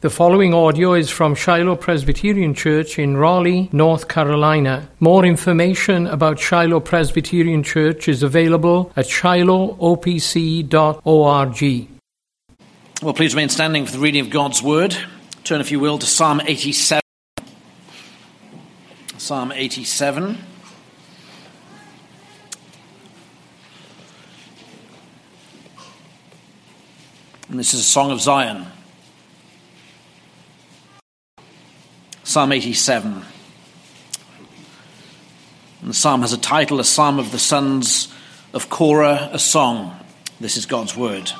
The following audio is from Shiloh Presbyterian Church in Raleigh, North Carolina. More information about Shiloh Presbyterian Church is available at shilohopc.org. Well, please remain standing for the reading of God's Word. Turn, if you will, to Psalm 87. Psalm 87. And this is a song of Zion. Psalm 87. And the psalm has a title, a psalm of the sons of Korah, a song. This is God's word.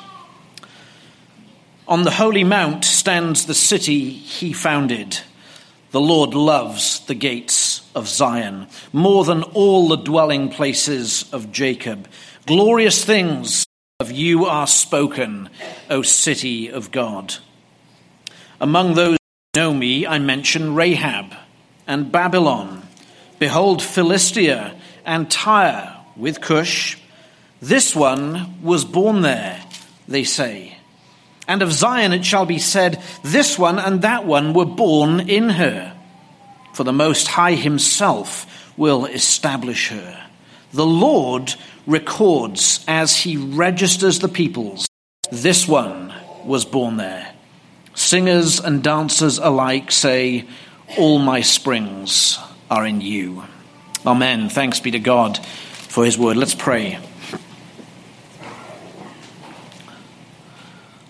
On the holy mount stands the city he founded. The Lord loves the gates of Zion more than all the dwelling places of Jacob. Glorious things of you are spoken, O city of God. Among those know me, I mention Rahab and Babylon. Behold, Philistia and Tyre with Cush. This one was born there, they say. And of Zion it shall be said, This one and that one were born in her. For the Most High Himself will establish her. The Lord records as He registers the peoples. This one was born there. Singers and dancers alike say, All my springs are in you. Amen. Thanks be to God for his word. Let's pray.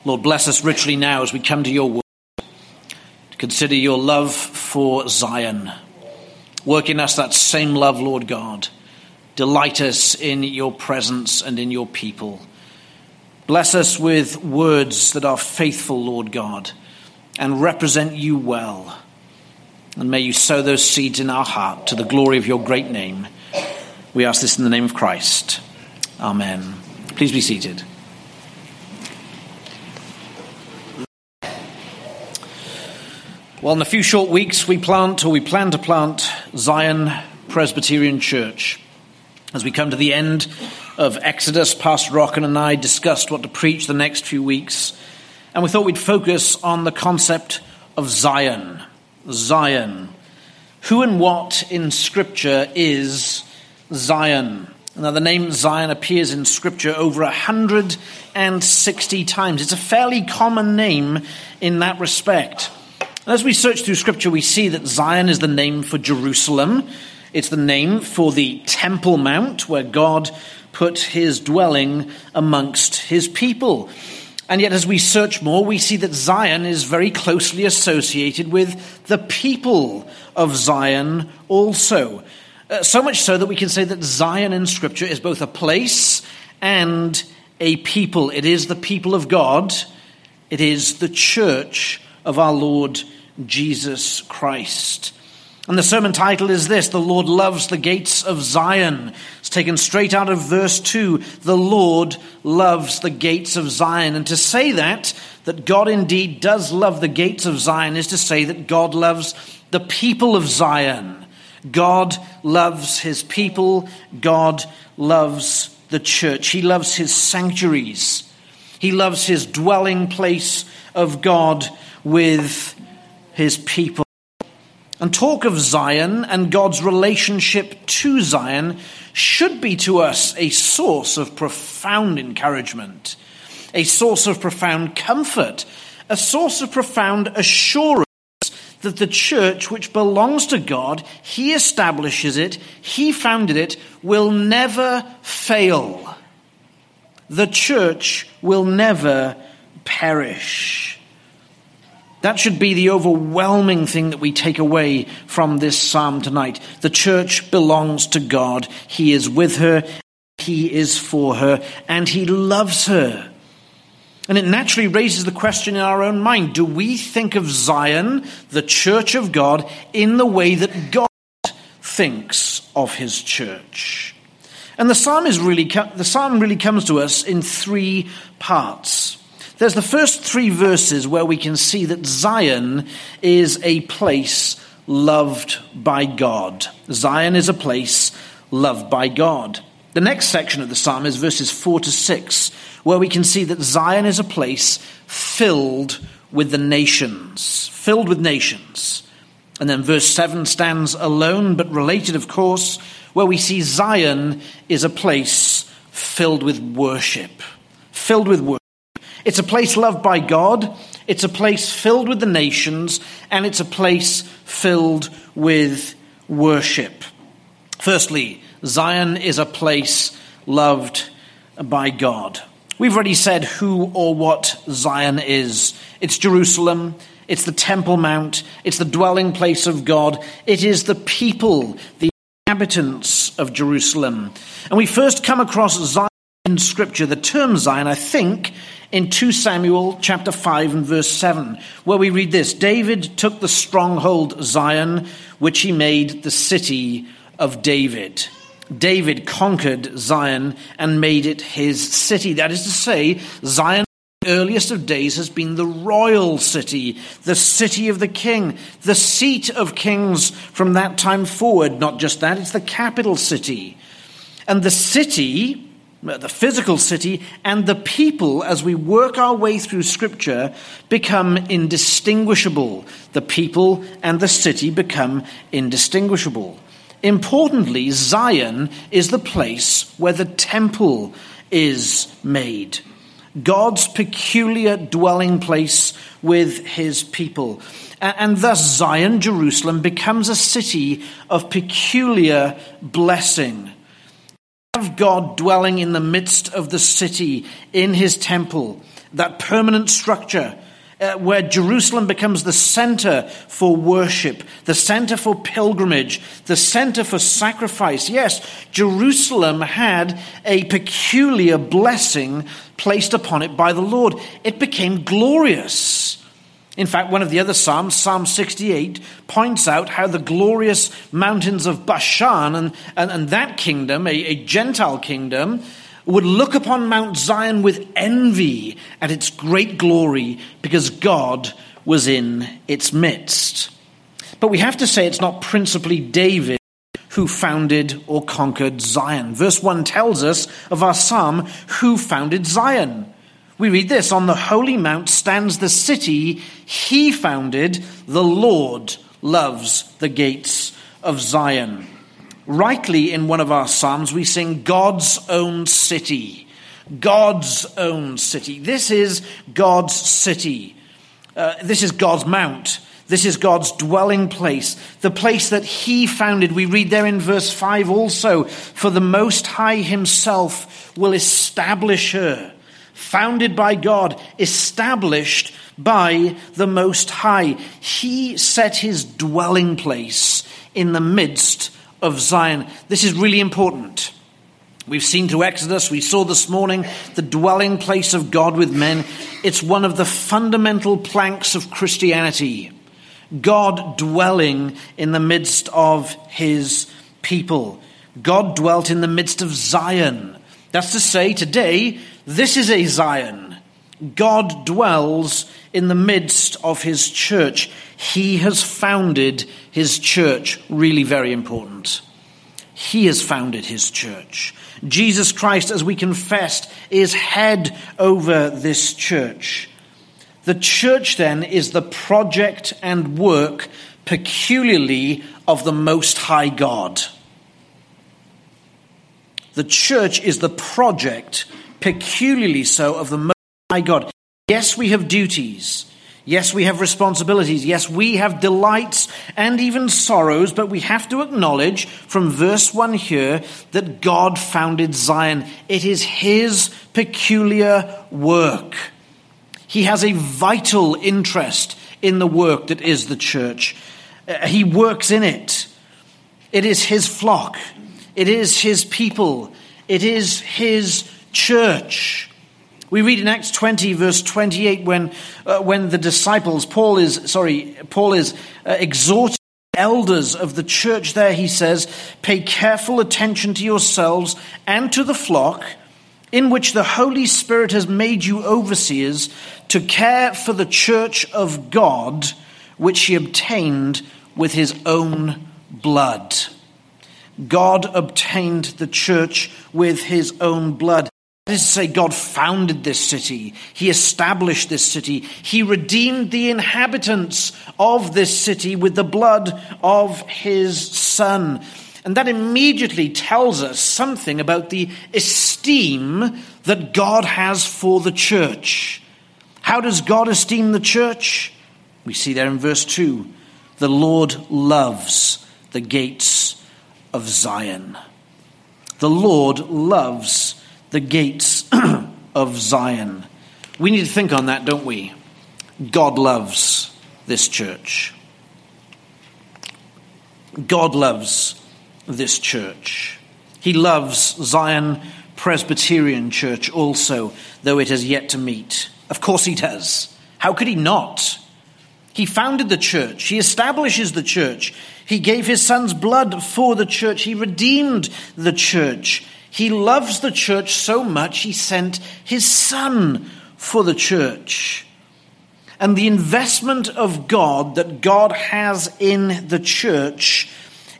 Lord, bless us richly now as we come to your word. To consider your love for Zion. Work in us that same love, Lord God. Delight us in your presence and in your people. Bless us with words that are faithful, Lord God, and represent you well. And may you sow those seeds in our heart to the glory of your great name. We ask this in the name of Christ. Amen. Please be seated. Well, in a few short weeks, we plant, or we plan to plant, Zion Presbyterian Church. As we come to the end of Exodus, Pastor Rocken and I discussed what to preach the next few weeks, and we thought we'd focus on the concept of Zion. Zion. Who and what in Scripture is Zion? Now, the name Zion appears in Scripture over 160 times. It's a fairly common name in that respect. As we search through Scripture, we see that Zion is the name for Jerusalem. It's the name for the Temple Mount, where God put his dwelling amongst his people. And yet, as we search more, we see that Zion is very closely associated with the people of Zion also. Uh, so much so that we can say that Zion in Scripture is both a place and a people. It is the people of God, it is the church of our Lord Jesus Christ. And the sermon title is this The Lord loves the gates of Zion. It's taken straight out of verse 2. The Lord loves the gates of Zion. And to say that, that God indeed does love the gates of Zion, is to say that God loves the people of Zion. God loves his people. God loves the church. He loves his sanctuaries. He loves his dwelling place of God with his people. And talk of Zion and God's relationship to Zion should be to us a source of profound encouragement, a source of profound comfort, a source of profound assurance that the church which belongs to God, He establishes it, He founded it, will never fail. The church will never perish. That should be the overwhelming thing that we take away from this psalm tonight. The church belongs to God. He is with her, He is for her, and He loves her. And it naturally raises the question in our own mind do we think of Zion, the church of God, in the way that God thinks of His church? And the psalm, is really, the psalm really comes to us in three parts. There's the first three verses where we can see that Zion is a place loved by God. Zion is a place loved by God. The next section of the psalm is verses 4 to 6, where we can see that Zion is a place filled with the nations, filled with nations. And then verse 7 stands alone, but related, of course, where we see Zion is a place filled with worship. Filled with worship. It's a place loved by God, it's a place filled with the nations, and it's a place filled with worship. Firstly, Zion is a place loved by God. We've already said who or what Zion is. It's Jerusalem, it's the Temple Mount, it's the dwelling place of God, it is the people, the inhabitants of Jerusalem. And we first come across Zion in Scripture, the term Zion, I think, in 2 Samuel chapter 5 and verse 7, where we read this David took the stronghold Zion, which he made the city of David. David conquered Zion and made it his city. That is to say, Zion earliest of days has been the royal city, the city of the king, the seat of kings from that time forward. Not just that, it's the capital city. And the city, Uh, the physical city, and the people, as we work our way through Scripture, become indistinguishable. The people and the city become indistinguishable. Importantly, Zion is the place where the temple is made. God's peculiar dwelling place with his people. And thus, Zion, Jerusalem, becomes a city of peculiar blessing. Have God dwelling in the midst of the city, in his temple, that permanent structure uh, where Jerusalem becomes the center for worship, the center for pilgrimage, the center for sacrifice. Yes, Jerusalem had a peculiar blessing placed upon it by the Lord. It became glorious. In fact, one of the other Psalms, Psalm 68, points out how the glorious mountains of Bashan and, and, and that kingdom, a, a Gentile kingdom, would look upon Mount Zion with envy at its great glory because God was in its midst. But we have to say it's not principally David who founded or conquered Zion. Verse 1 tells us of our psalm who founded Zion. We read this On the holy mount stands the city he founded, the Lord loves the gates of Zion rightly in one of our Psalms, we sing God's own city. God's own city. This is God's city. Uh, this is God's mount. This is God's dwelling place, the place that He founded. We read there in verse 5 also, for the Most High Himself will establish her. Founded by God, established by the Most High. He set His dwelling place in the midst of Zion. This is really important. We've seen through Exodus, we saw this morning the dwelling place of God with men. It's one of the fundamental planks of Christianity. God dwelling in the midst of his people. God dwelt in the midst of Zion. That's to say, today, this is a Zion. God dwells in the midst of his church. He has founded his church. Really very important. He has founded his church. Jesus Christ, as we confessed, is head over this church. The church then is the project and work peculiarly of the Most High God. The church is the project peculiarly so of the Most High God. Yes, we have duties. Yes, we have responsibilities. Yes, we have delights and even sorrows, but we have to acknowledge from verse 1 here that God founded Zion. It is His peculiar work. He has a vital interest in the work that is the church. Uh, he works in it. It is His flock. It is His people. It is His church. We read in Acts 20, verse 28, when, uh, when the disciples, Paul is, sorry, Paul is uh, exhorting elders of the church there, he says, Pay careful attention to yourselves and to the flock in which the Holy Spirit has made you overseers to care for the church of God, which he obtained with his own blood. God obtained the church with his own blood. That is to say, God founded this city. He established this city. He redeemed the inhabitants of this city with the blood of his son. And that immediately tells us something about the esteem that God has for the church. How does God esteem the church? We see there in verse 2 the Lord loves the gates of Zion. The Lord loves the gates of Zion. We need to think on that, don't we? God loves this church. God loves this church. He loves Zion Presbyterian Church also, though it has yet to meet. Of course he does. How could he not? He founded the church. He establishes the church. He gave his son's blood for the church. He redeemed the church. He loves the church so much, he sent his son for the church. And the investment of God that God has in the church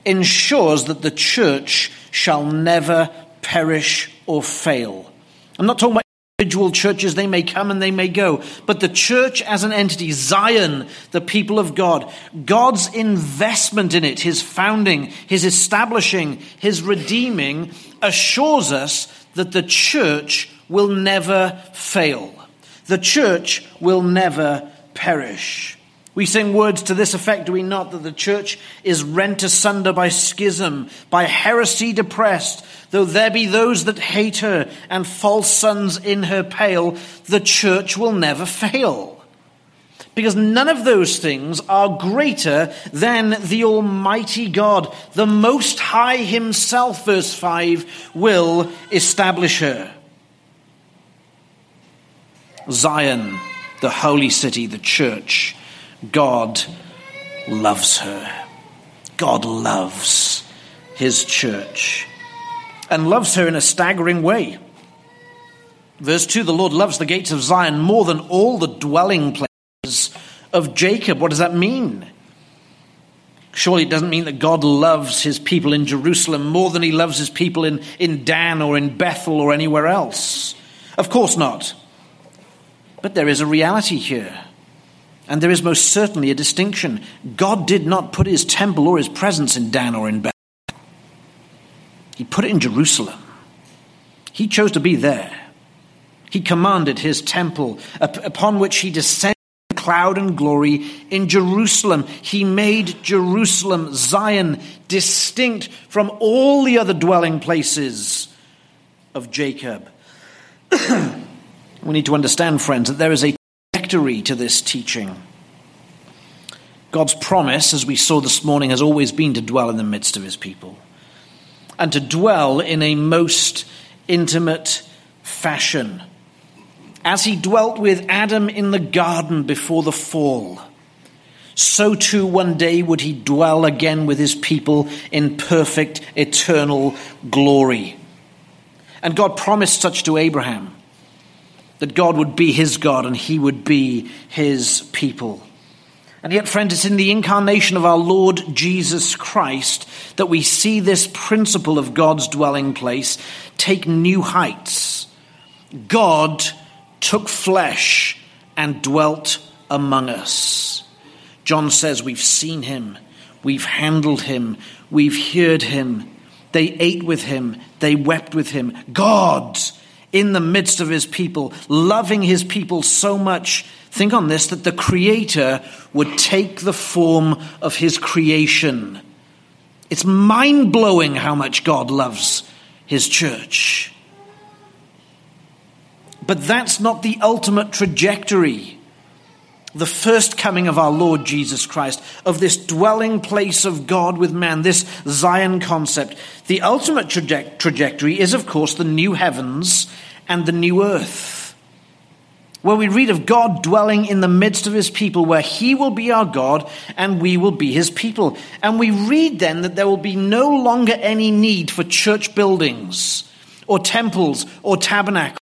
ensures that the church shall never perish or fail. I'm not talking about individual churches, they may come and they may go, but the church as an entity, Zion, the people of God, God's investment in it, his founding, his establishing, his redeeming, assures us that the church will never fail. The church will never perish. We sing words to this effect, do we not? That the church is rent asunder by schism, by heresy depressed. Though there be those that hate her and false sons in her pale, the church will never fail. Because none of those things are greater than the Almighty God. The Most High Himself, verse 5, will establish her. Zion, the holy city, the church, God loves her. God loves His church and loves her in a staggering way. Verse 2 The Lord loves the gates of Zion more than all the dwelling places of Jacob. What does that mean? Surely it doesn't mean that God loves his people in Jerusalem more than he loves his people in, in Dan or in Bethel or anywhere else. Of course not. But there is a reality here. And there is most certainly a distinction. God did not put his temple or his presence in Dan or in Bethel. He put it in Jerusalem. He chose to be there. He commanded his temple, upon which he descended in cloud and glory in Jerusalem. He made Jerusalem, Zion, distinct from all the other dwelling places of Jacob. we need to understand, friends, that there is a trajectory to this teaching. God's promise, as we saw this morning, has always been to dwell in the midst of his people and to dwell in a most intimate fashion. As he dwelt with Adam in the garden before the fall, so too one day would he dwell again with his people in perfect eternal glory. And God promised such to Abraham that God would be his God and he would be his people. And yet, friend, it's in the incarnation of our Lord Jesus Christ that we see this principle of God's dwelling place take new heights. God took flesh and dwelt among us. John says we've seen him, we've handled him, we've heard him. They ate with him, they wept with him. God in the midst of his people, loving his people so much Think on this that the Creator would take the form of His creation. It's mind blowing how much God loves His church. But that's not the ultimate trajectory. The first coming of our Lord Jesus Christ, of this dwelling place of God with man, this Zion concept. The ultimate traje- trajectory is, of course, the new heavens and the new earth where we read of God dwelling in the midst of his people, where he will be our God and we will be his people. And we read then that there will be no longer any need for church buildings or temples or tabernacles.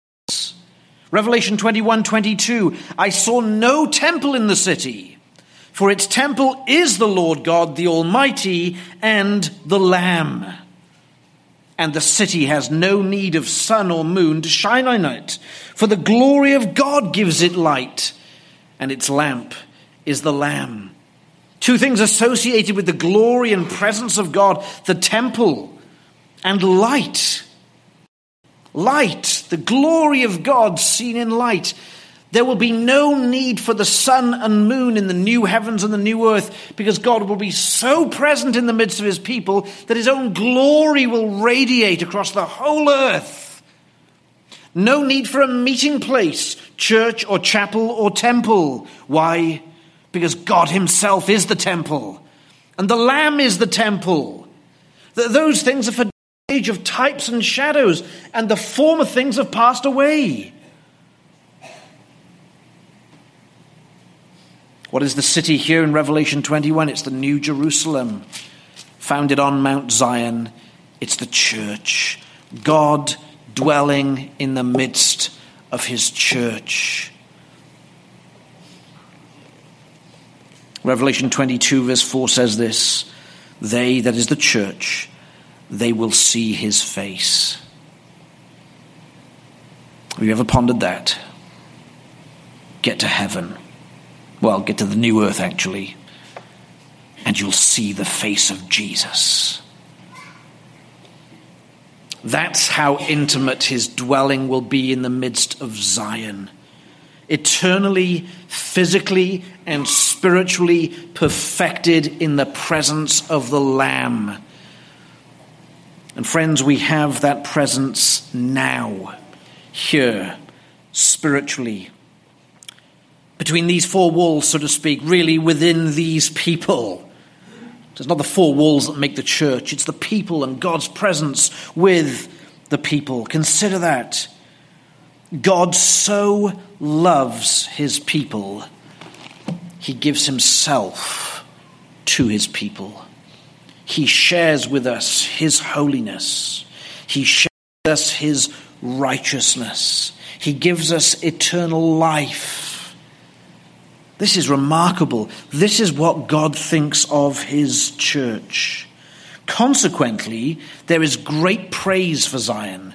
Revelation 21 22, I saw no temple in the city, for its temple is the Lord God, the Almighty, and the Lamb. And the city has no need of sun or moon to shine on it, for the glory of God gives it light, and its lamp is the Lamb. Two things associated with the glory and presence of God the temple and light. Light, the glory of God seen in light. There will be no need for the sun and moon in the new heavens and the new earth because God will be so present in the midst of his people that his own glory will radiate across the whole earth. No need for a meeting place, church or chapel or temple. Why? Because God himself is the temple and the Lamb is the temple. Those things are for age of types and shadows, and the former things have passed away. What is the city here in Revelation 21? It's the New Jerusalem, founded on Mount Zion. It's the church. God dwelling in the midst of his church. Revelation 22, verse 4 says this They, that is the church, they will see his face. Have you ever pondered that? Get to heaven. Well, get to the new earth, actually, and you'll see the face of Jesus. That's how intimate his dwelling will be in the midst of Zion. Eternally, physically, and spiritually perfected in the presence of the Lamb. And friends, we have that presence now, here, spiritually, between these four walls, so to speak, really within these people. It's not the four walls that make the church, it's the people and God's presence with the people. Consider that. God so loves his people, he gives himself to his people. He shares with us his holiness, he shares with us his righteousness, he gives us eternal life. This is remarkable. This is what God thinks of his church. Consequently, there is great praise for Zion.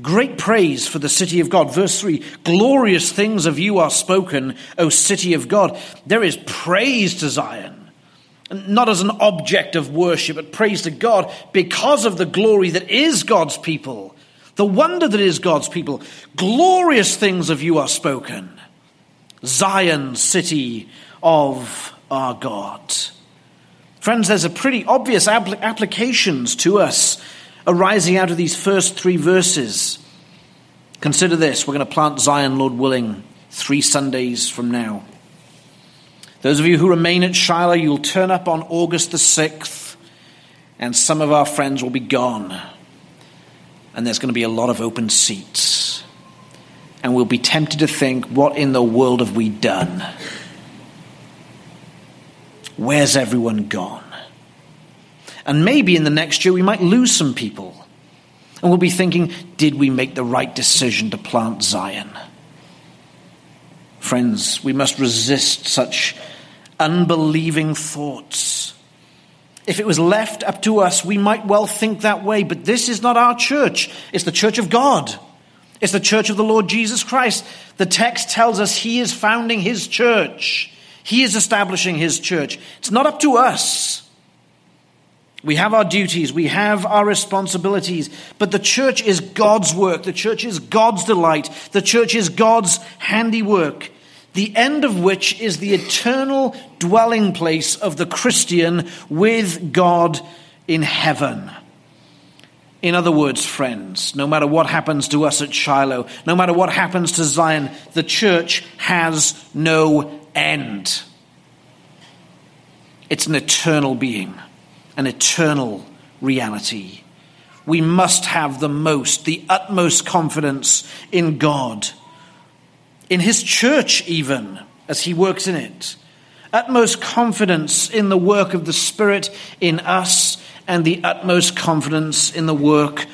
Great praise for the city of God. Verse 3 Glorious things of you are spoken, O city of God. There is praise to Zion. Not as an object of worship, but praise to God because of the glory that is God's people, the wonder that is God's people. Glorious things of you are spoken. Zion, city of our God. Friends, there's a pretty obvious applications to us arising out of these first three verses. Consider this we're going to plant Zion, Lord willing, three Sundays from now. Those of you who remain at Shiloh, you'll turn up on August the 6th, and some of our friends will be gone. And there's going to be a lot of open seats and we'll be tempted to think, what in the world have we done? Where's everyone gone? And maybe in the next year we might lose some people. And we'll be thinking, did we make the right decision to plant Zion? Friends, we must resist such unbelieving thoughts. If it was left up to us, we might well think that way, but this is not our church. It's the church of God. It's the church of the Lord Jesus Christ. The text tells us he is founding his church. He is establishing his church. It's not up to us. We have our duties, we have our responsibilities, but the church is God's work. The church is God's delight. The church is God's handiwork, the end of which is the eternal dwelling place of the Christian with God in heaven. In other words, friends, no matter what happens to us at Shiloh, no matter what happens to Zion, the church has no end. It's an eternal being, an eternal reality. We must have the most, the utmost confidence in God, in His church, even as He works in it. Utmost confidence in the work of the Spirit in us and the utmost confidence in the work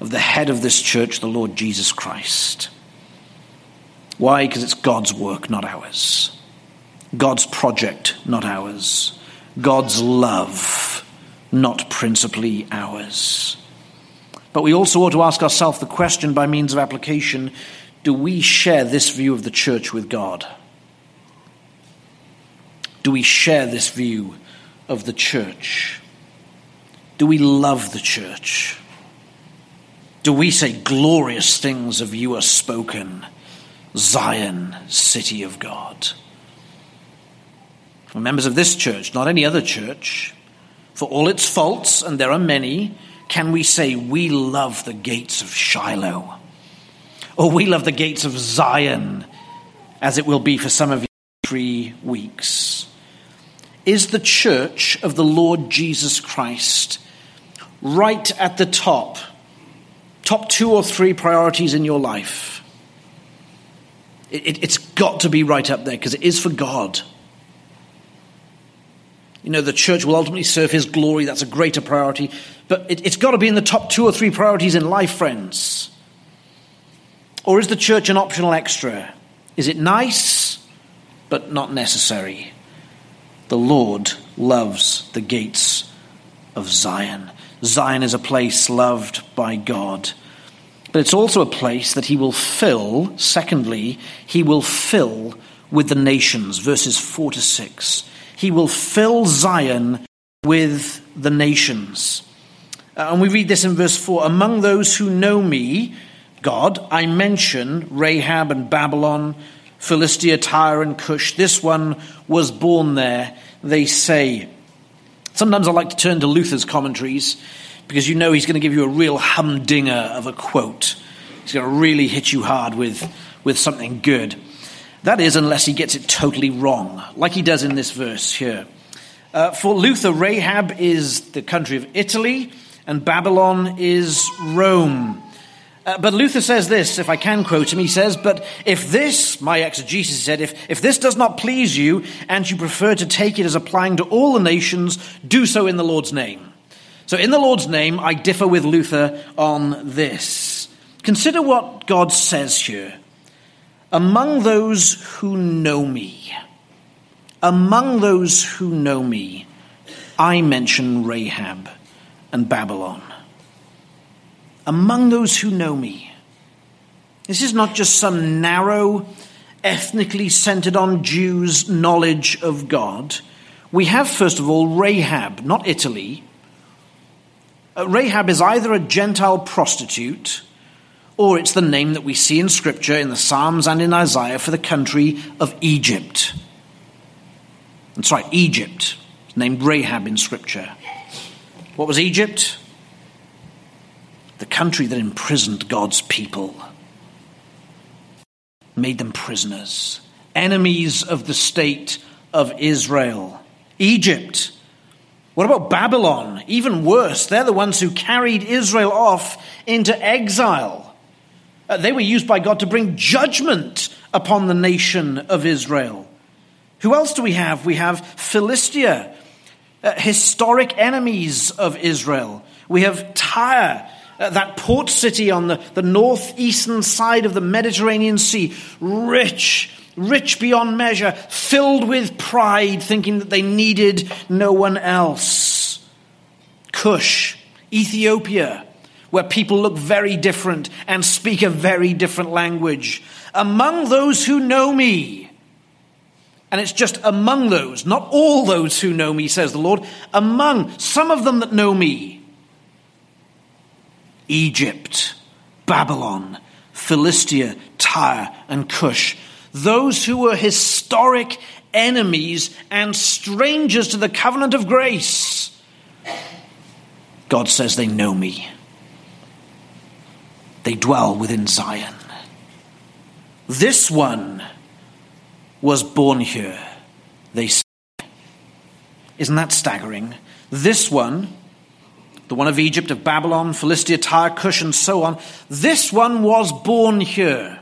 of the head of this church, the Lord Jesus Christ. Why? Because it's God's work, not ours. God's project, not ours. God's love, not principally ours. But we also ought to ask ourselves the question by means of application do we share this view of the church with God? Do we share this view of the church? Do we love the church? Do we say glorious things of you are spoken, Zion, city of God? For members of this church, not any other church, for all its faults, and there are many, can we say we love the gates of Shiloh? Or we love the gates of Zion, as it will be for some of you three weeks? Is the church of the Lord Jesus Christ right at the top? Top two or three priorities in your life? It, it, it's got to be right up there because it is for God. You know, the church will ultimately serve his glory. That's a greater priority. But it, it's got to be in the top two or three priorities in life, friends. Or is the church an optional extra? Is it nice, but not necessary? The Lord loves the gates of Zion. Zion is a place loved by God. But it's also a place that he will fill, secondly, he will fill with the nations, verses 4 to 6. He will fill Zion with the nations. Uh, and we read this in verse 4 Among those who know me, God, I mention Rahab and Babylon, Philistia, Tyre, and Cush. This one was born there, they say. Sometimes I like to turn to Luther's commentaries because you know he's going to give you a real humdinger of a quote. He's going to really hit you hard with, with something good. That is, unless he gets it totally wrong, like he does in this verse here. Uh, for Luther, Rahab is the country of Italy, and Babylon is Rome. Uh, but Luther says this, if I can quote him, he says, But if this, my exegesis said, if, if this does not please you, and you prefer to take it as applying to all the nations, do so in the Lord's name. So, in the Lord's name, I differ with Luther on this. Consider what God says here. Among those who know me, among those who know me, I mention Rahab and Babylon. Among those who know me. This is not just some narrow, ethnically centered on Jews knowledge of God. We have, first of all, Rahab, not Italy. Uh, Rahab is either a Gentile prostitute or it's the name that we see in Scripture, in the Psalms and in Isaiah, for the country of Egypt. That's right, Egypt. Named Rahab in Scripture. What was Egypt? The country that imprisoned God's people, made them prisoners, enemies of the state of Israel. Egypt. What about Babylon? Even worse, they're the ones who carried Israel off into exile. Uh, they were used by God to bring judgment upon the nation of Israel. Who else do we have? We have Philistia, uh, historic enemies of Israel. We have Tyre, uh, that port city on the, the northeastern side of the Mediterranean Sea, rich, rich beyond measure, filled with pride, thinking that they needed no one else. Cush, Ethiopia, where people look very different and speak a very different language. Among those who know me, and it's just among those, not all those who know me, says the Lord, among some of them that know me. Egypt, Babylon, Philistia, Tyre, and Cush. Those who were historic enemies and strangers to the covenant of grace. God says they know me. They dwell within Zion. This one was born here, they say. Isn't that staggering? This one, the one of Egypt, of Babylon, Philistia, Tyre, Cush, and so on, this one was born here.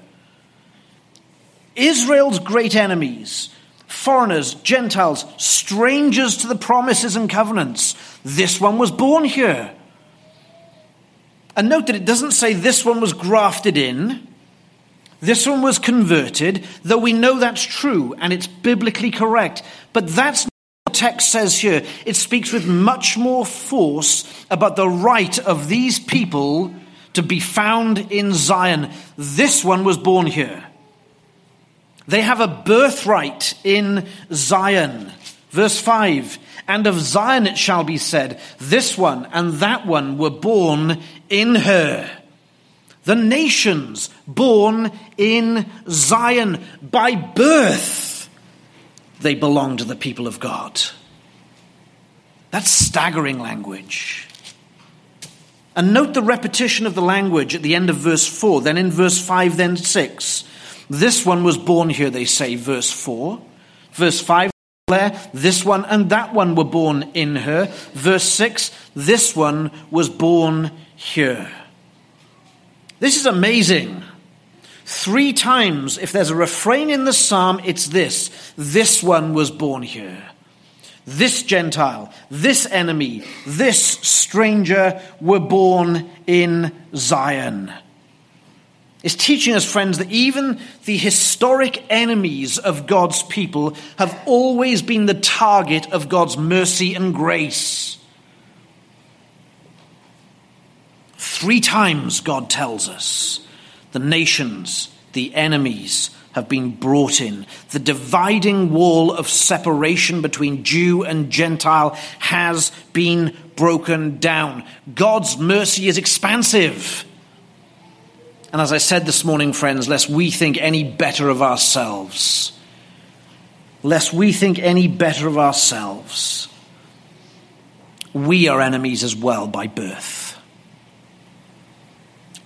Israel's great enemies, foreigners, Gentiles, strangers to the promises and covenants, this one was born here. And note that it doesn't say this one was grafted in, this one was converted, though we know that's true and it's biblically correct. But that's text says here. It speaks with much more force about the right of these people to be found in Zion. This one was born here. They have a birthright in Zion. Verse 5 And of Zion it shall be said, This one and that one were born in her. The nations born in Zion by birth, they belong to the people of God. That's staggering language. And note the repetition of the language at the end of verse 4, then in verse 5, then 6. This one was born here, they say, verse 4. Verse 5, there, this one and that one were born in her. Verse 6, this one was born here. This is amazing. Three times, if there's a refrain in the psalm, it's this this one was born here. This Gentile, this enemy, this stranger were born in Zion is teaching us, friends, that even the historic enemies of God's people have always been the target of God's mercy and grace. Three times God tells us the nations, the enemies, have been brought in. The dividing wall of separation between Jew and Gentile has been broken down. God's mercy is expansive. And as I said this morning, friends, lest we think any better of ourselves, lest we think any better of ourselves, we are enemies as well by birth,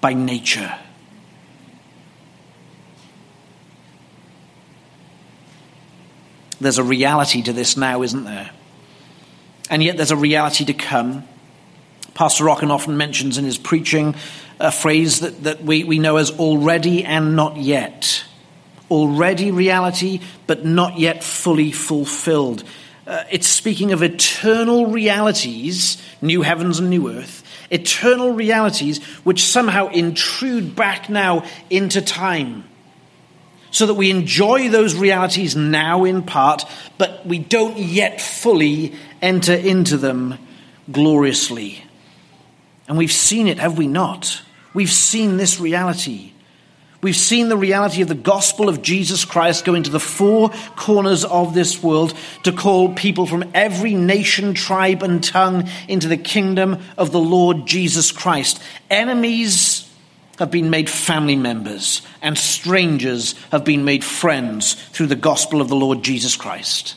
by nature. There's a reality to this now, isn't there? And yet there's a reality to come. Pastor Rockin often mentions in his preaching a phrase that, that we, we know as already and not yet. Already reality, but not yet fully fulfilled. Uh, it's speaking of eternal realities, new heavens and new earth, eternal realities which somehow intrude back now into time. So that we enjoy those realities now in part, but we don't yet fully enter into them gloriously. And we've seen it, have we not? We've seen this reality. We've seen the reality of the gospel of Jesus Christ go into the four corners of this world to call people from every nation, tribe, and tongue into the kingdom of the Lord Jesus Christ. Enemies have been made family members, and strangers have been made friends through the gospel of the Lord Jesus Christ.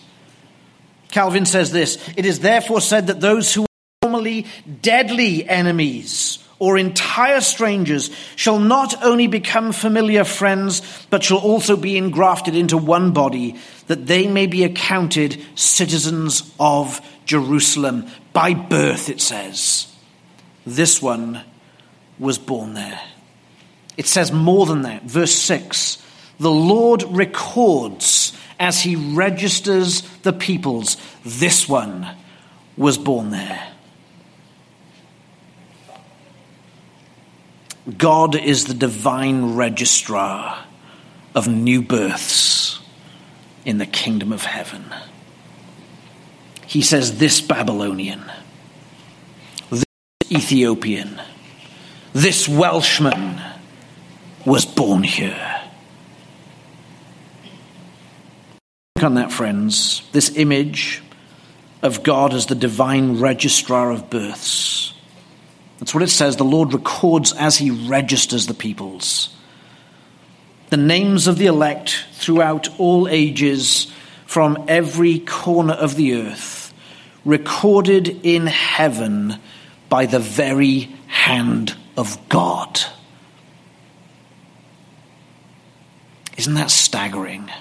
Calvin says this It is therefore said that those who were formerly deadly enemies or entire strangers shall not only become familiar friends, but shall also be engrafted into one body, that they may be accounted citizens of Jerusalem. By birth, it says. This one was born there. It says more than that. Verse 6 The Lord records as he registers the peoples, this one was born there. God is the divine registrar of new births in the kingdom of heaven. He says, This Babylonian, this Ethiopian, this Welshman was born here. On that, friends. This image of God as the divine registrar of births that's what it says. The Lord records as he registers the peoples. The names of the elect throughout all ages from every corner of the earth, recorded in heaven by the very hand of God. Isn't that staggering?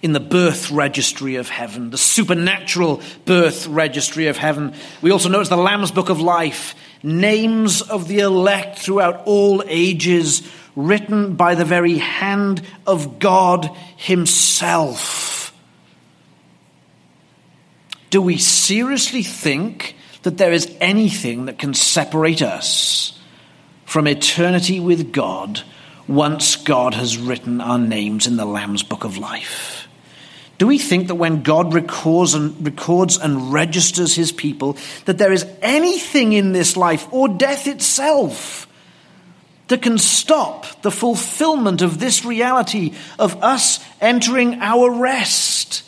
in the birth registry of heaven, the supernatural birth registry of heaven. We also notice the Lamb's Book of Life, names of the elect throughout all ages, written by the very hand of God Himself. Do we seriously think that there is anything that can separate us from eternity with God once God has written our names in the Lamb's Book of Life? Do we think that when God records and, records and registers his people, that there is anything in this life or death itself that can stop the fulfillment of this reality of us entering our rest?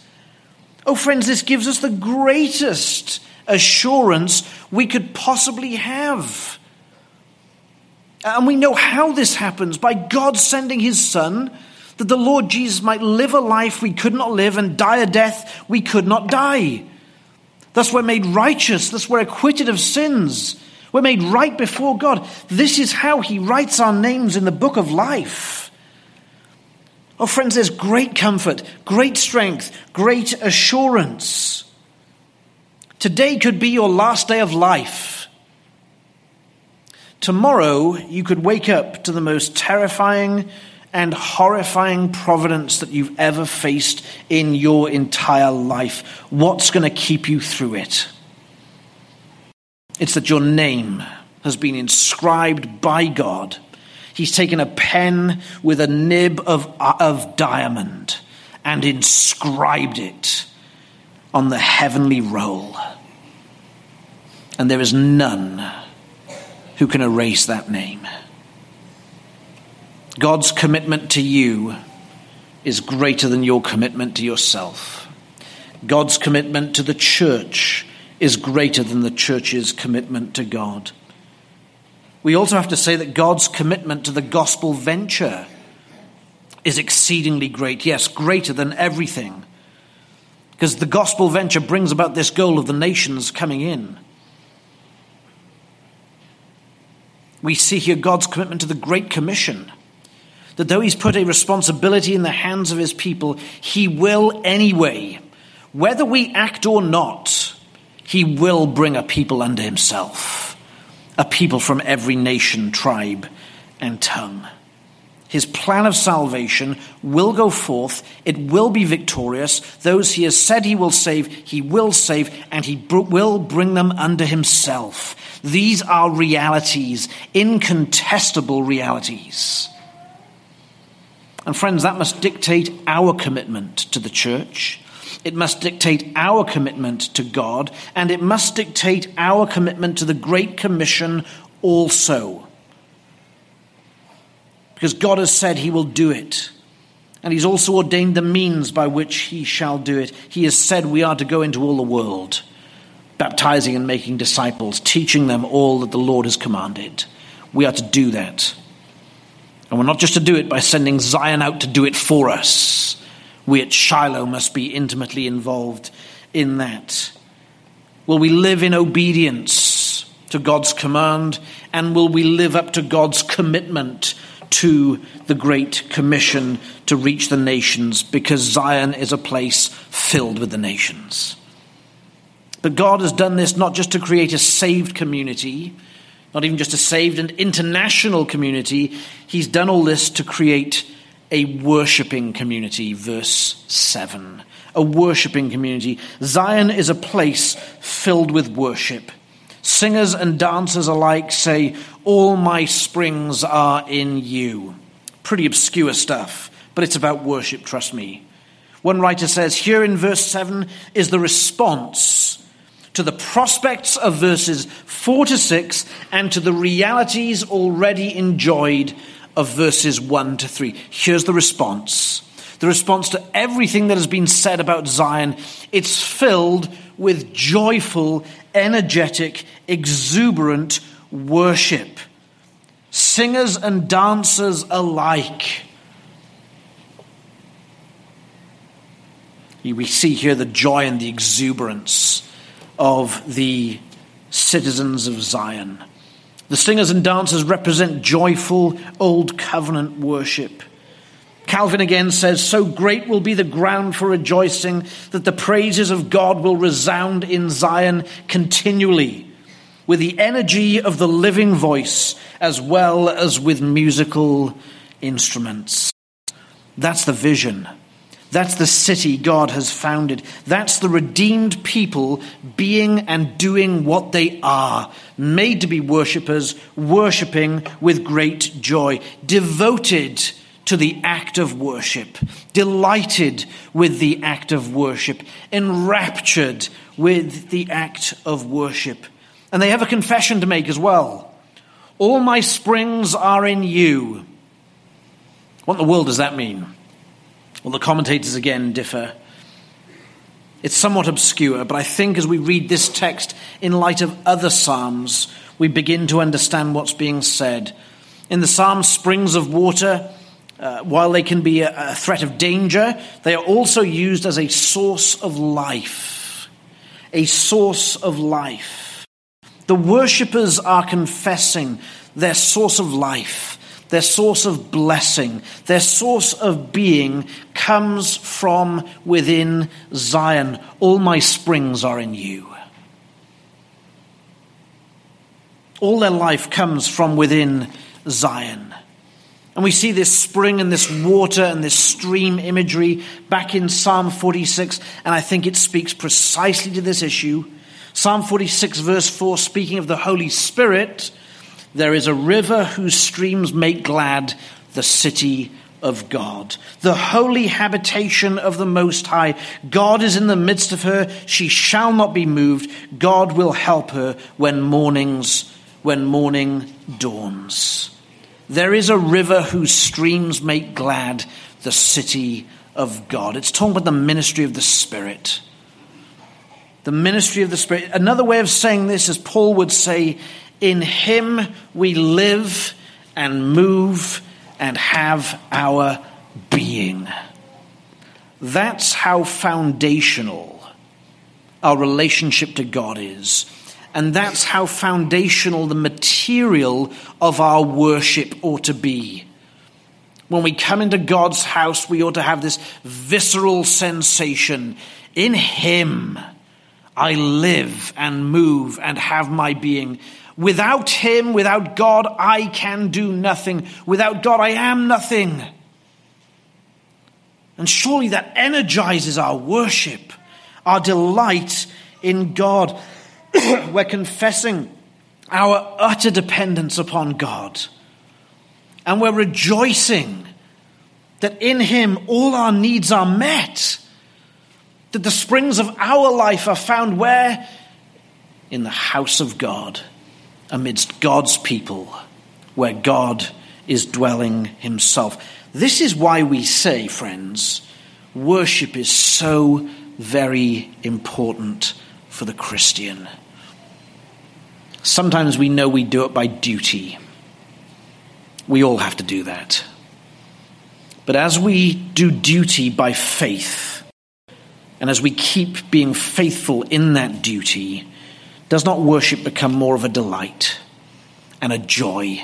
Oh, friends, this gives us the greatest assurance we could possibly have. And we know how this happens by God sending his Son that the Lord Jesus might live a life we could not live and die a death we could not die. Thus, we're made righteous. Thus, we're acquitted of sins. We're made right before God. This is how He writes our names in the book of life. Oh, friends, there's great comfort, great strength, great assurance. Today could be your last day of life. Tomorrow, you could wake up to the most terrifying, and horrifying providence that you've ever faced in your entire life. What's going to keep you through it? It's that your name has been inscribed by God. He's taken a pen with a nib of, of diamond and inscribed it on the heavenly roll. And there is none who can erase that name. God's commitment to you is greater than your commitment to yourself. God's commitment to the church is greater than the church's commitment to God. We also have to say that God's commitment to the gospel venture is exceedingly great. Yes, greater than everything. Because the gospel venture brings about this goal of the nations coming in. We see here God's commitment to the Great Commission that though he's put a responsibility in the hands of his people, he will anyway, whether we act or not, he will bring a people unto himself, a people from every nation, tribe, and tongue. His plan of salvation will go forth. It will be victorious. Those he has said he will save, he will save, and he will bring them unto himself. These are realities, incontestable realities. And friends, that must dictate our commitment to the church. It must dictate our commitment to God, and it must dictate our commitment to the Great Commission also. Because God has said He will do it. And He's also ordained the means by which He shall do it. He has said we are to go into all the world, baptizing and making disciples, teaching them all that the Lord has commanded. We are to do that. And we're not just to do it by sending Zion out to do it for us. We at Shiloh must be intimately involved in that. Will we live in obedience to God's command? And will we live up to God's commitment to the Great Commission to reach the nations? Because Zion is a place filled with the nations. But God has done this not just to create a saved community not even just a saved and international community. He's done all this to create a worshipping community, verse 7. A worshipping community. Zion is a place filled with worship. Singers and dancers alike say, All my springs are in you. Pretty obscure stuff, but it's about worship, trust me. One writer says, Here in verse 7 is the response to the prospects of verses 4 to 6 and to the realities already enjoyed of verses 1 to 3. Here's the response. The response to everything that has been said about Zion, it's filled with joyful, energetic, exuberant worship. Singers and dancers alike. We see here the joy and the exuberance of the citizens of Zion. The singers and dancers represent joyful old covenant worship. Calvin again says, So great will be the ground for rejoicing that the praises of God will resound in Zion continually, with the energy of the living voice as well as with musical instruments. That's the vision that's the city God has founded. That's the redeemed people being and doing what they are, made to be worshippers, worshipping with great joy, devoted to the act of worship, delighted with the act of worship, enraptured with the act of worship. And they have a confession to make as well. All my springs are in you. What in the world does that mean? Well, the commentators again differ. It's somewhat obscure, but I think as we read this text in light of other Psalms, we begin to understand what's being said. In the Psalm, springs of water, uh, while they can be a, a threat of danger, they are also used as a source of life. A source of life. The worshippers are confessing their source of life their source of blessing, their source of being comes from within Zion. All my springs are in you. All their life comes from within Zion. And we see this spring and this water and this stream imagery back in Psalm 46, and I think it speaks precisely to this issue. Psalm 46, verse 4, speaking of the Holy Spirit, there is a river whose streams make glad the city of God, the holy habitation of the Most High. God is in the midst of her. She shall not be moved. God will help her when mornings, when morning dawns. There is a river whose streams make glad the city of God. It's talking about the ministry of the Spirit. The ministry of the Spirit. Another way of saying this, as Paul would say, in him we live and move and have our being. That's how foundational our relationship to God is. And that's how foundational the material of our worship ought to be. When we come into God's house, we ought to have this visceral sensation in Him. I live and move and have my being. Without Him, without God, I can do nothing. Without God, I am nothing. And surely that energizes our worship, our delight in God. We're confessing our utter dependence upon God. And we're rejoicing that in Him all our needs are met. That the springs of our life are found where? In the house of God amidst God's people, where God is dwelling himself. This is why we say, friends, worship is so very important for the Christian. Sometimes we know we do it by duty. We all have to do that. But as we do duty by faith, and as we keep being faithful in that duty, does not worship become more of a delight and a joy?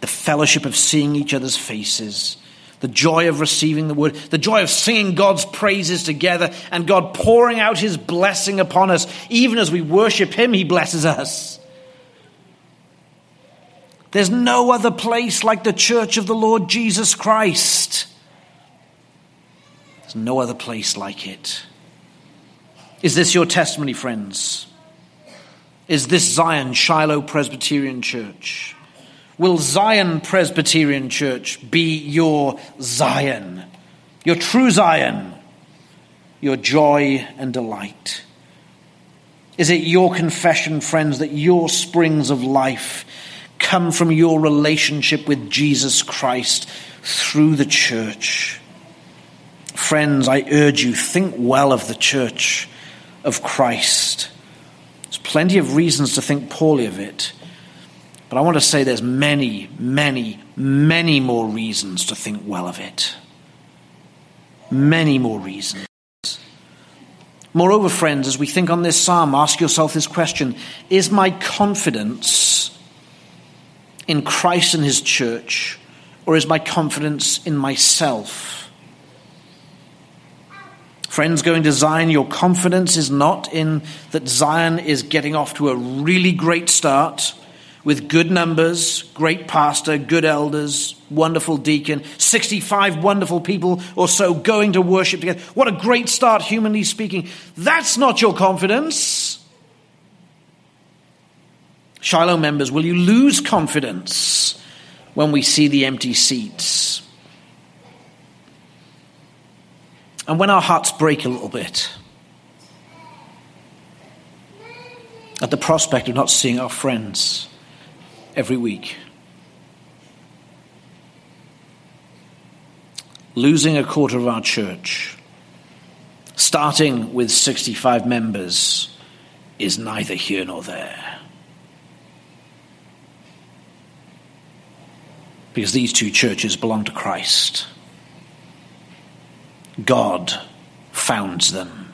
The fellowship of seeing each other's faces, the joy of receiving the word, the joy of singing God's praises together, and God pouring out his blessing upon us. Even as we worship him, he blesses us. There's no other place like the church of the Lord Jesus Christ. There's no other place like it. Is this your testimony, friends? Is this Zion Shiloh Presbyterian Church? Will Zion Presbyterian Church be your Zion, your true Zion, your joy and delight? Is it your confession, friends, that your springs of life come from your relationship with Jesus Christ through the church? Friends, I urge you, think well of the church of Christ plenty of reasons to think poorly of it. But I want to say there's many, many, many more reasons to think well of it. Many more reasons. Moreover, friends, as we think on this psalm, ask yourself this question Is my confidence in Christ and his church, or is my confidence in myself? Friends, going to Zion, your confidence is not in that Zion is getting off to a really great start with good numbers, great pastor, good elders, wonderful deacon, 65 wonderful people or so going to worship together. What a great start, humanly speaking. That's not your confidence. Shiloh members, will you lose confidence when we see the empty seats? And when our hearts break a little bit at the prospect of not seeing our friends every week, losing a quarter of our church, starting with 65 members, is neither here nor there. Because these two churches belong to Christ. God founds them.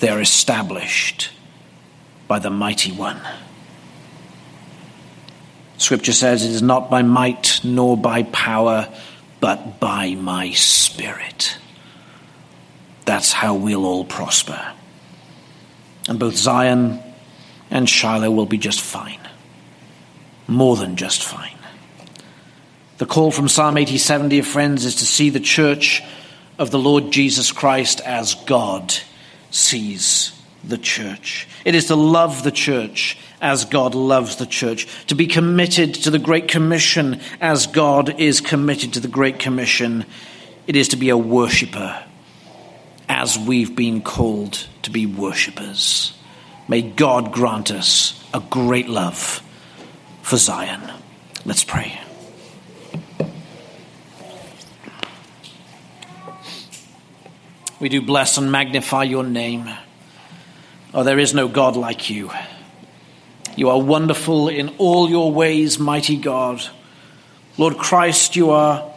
They are established by the mighty one. Scripture says it is not by might nor by power, but by my spirit. That's how we'll all prosper. And both Zion and Shiloh will be just fine. More than just fine. The call from Psalm 87, dear friends, is to see the church of the Lord Jesus Christ as God sees the church. It is to love the church as God loves the church, to be committed to the Great Commission as God is committed to the Great Commission. It is to be a worshipper as we've been called to be worshippers. May God grant us a great love for Zion. Let's pray. We do bless and magnify your name. Oh, there is no God like you. You are wonderful in all your ways, mighty God. Lord Christ, you are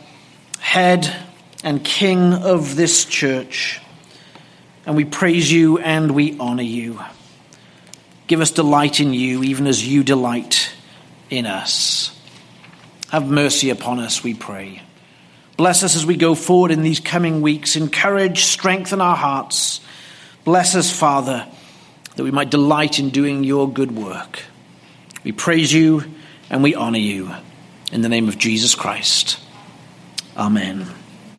head and king of this church. And we praise you and we honor you. Give us delight in you, even as you delight in us. Have mercy upon us, we pray. Bless us as we go forward in these coming weeks. Encourage, strengthen our hearts. Bless us, Father, that we might delight in doing your good work. We praise you and we honor you. In the name of Jesus Christ. Amen.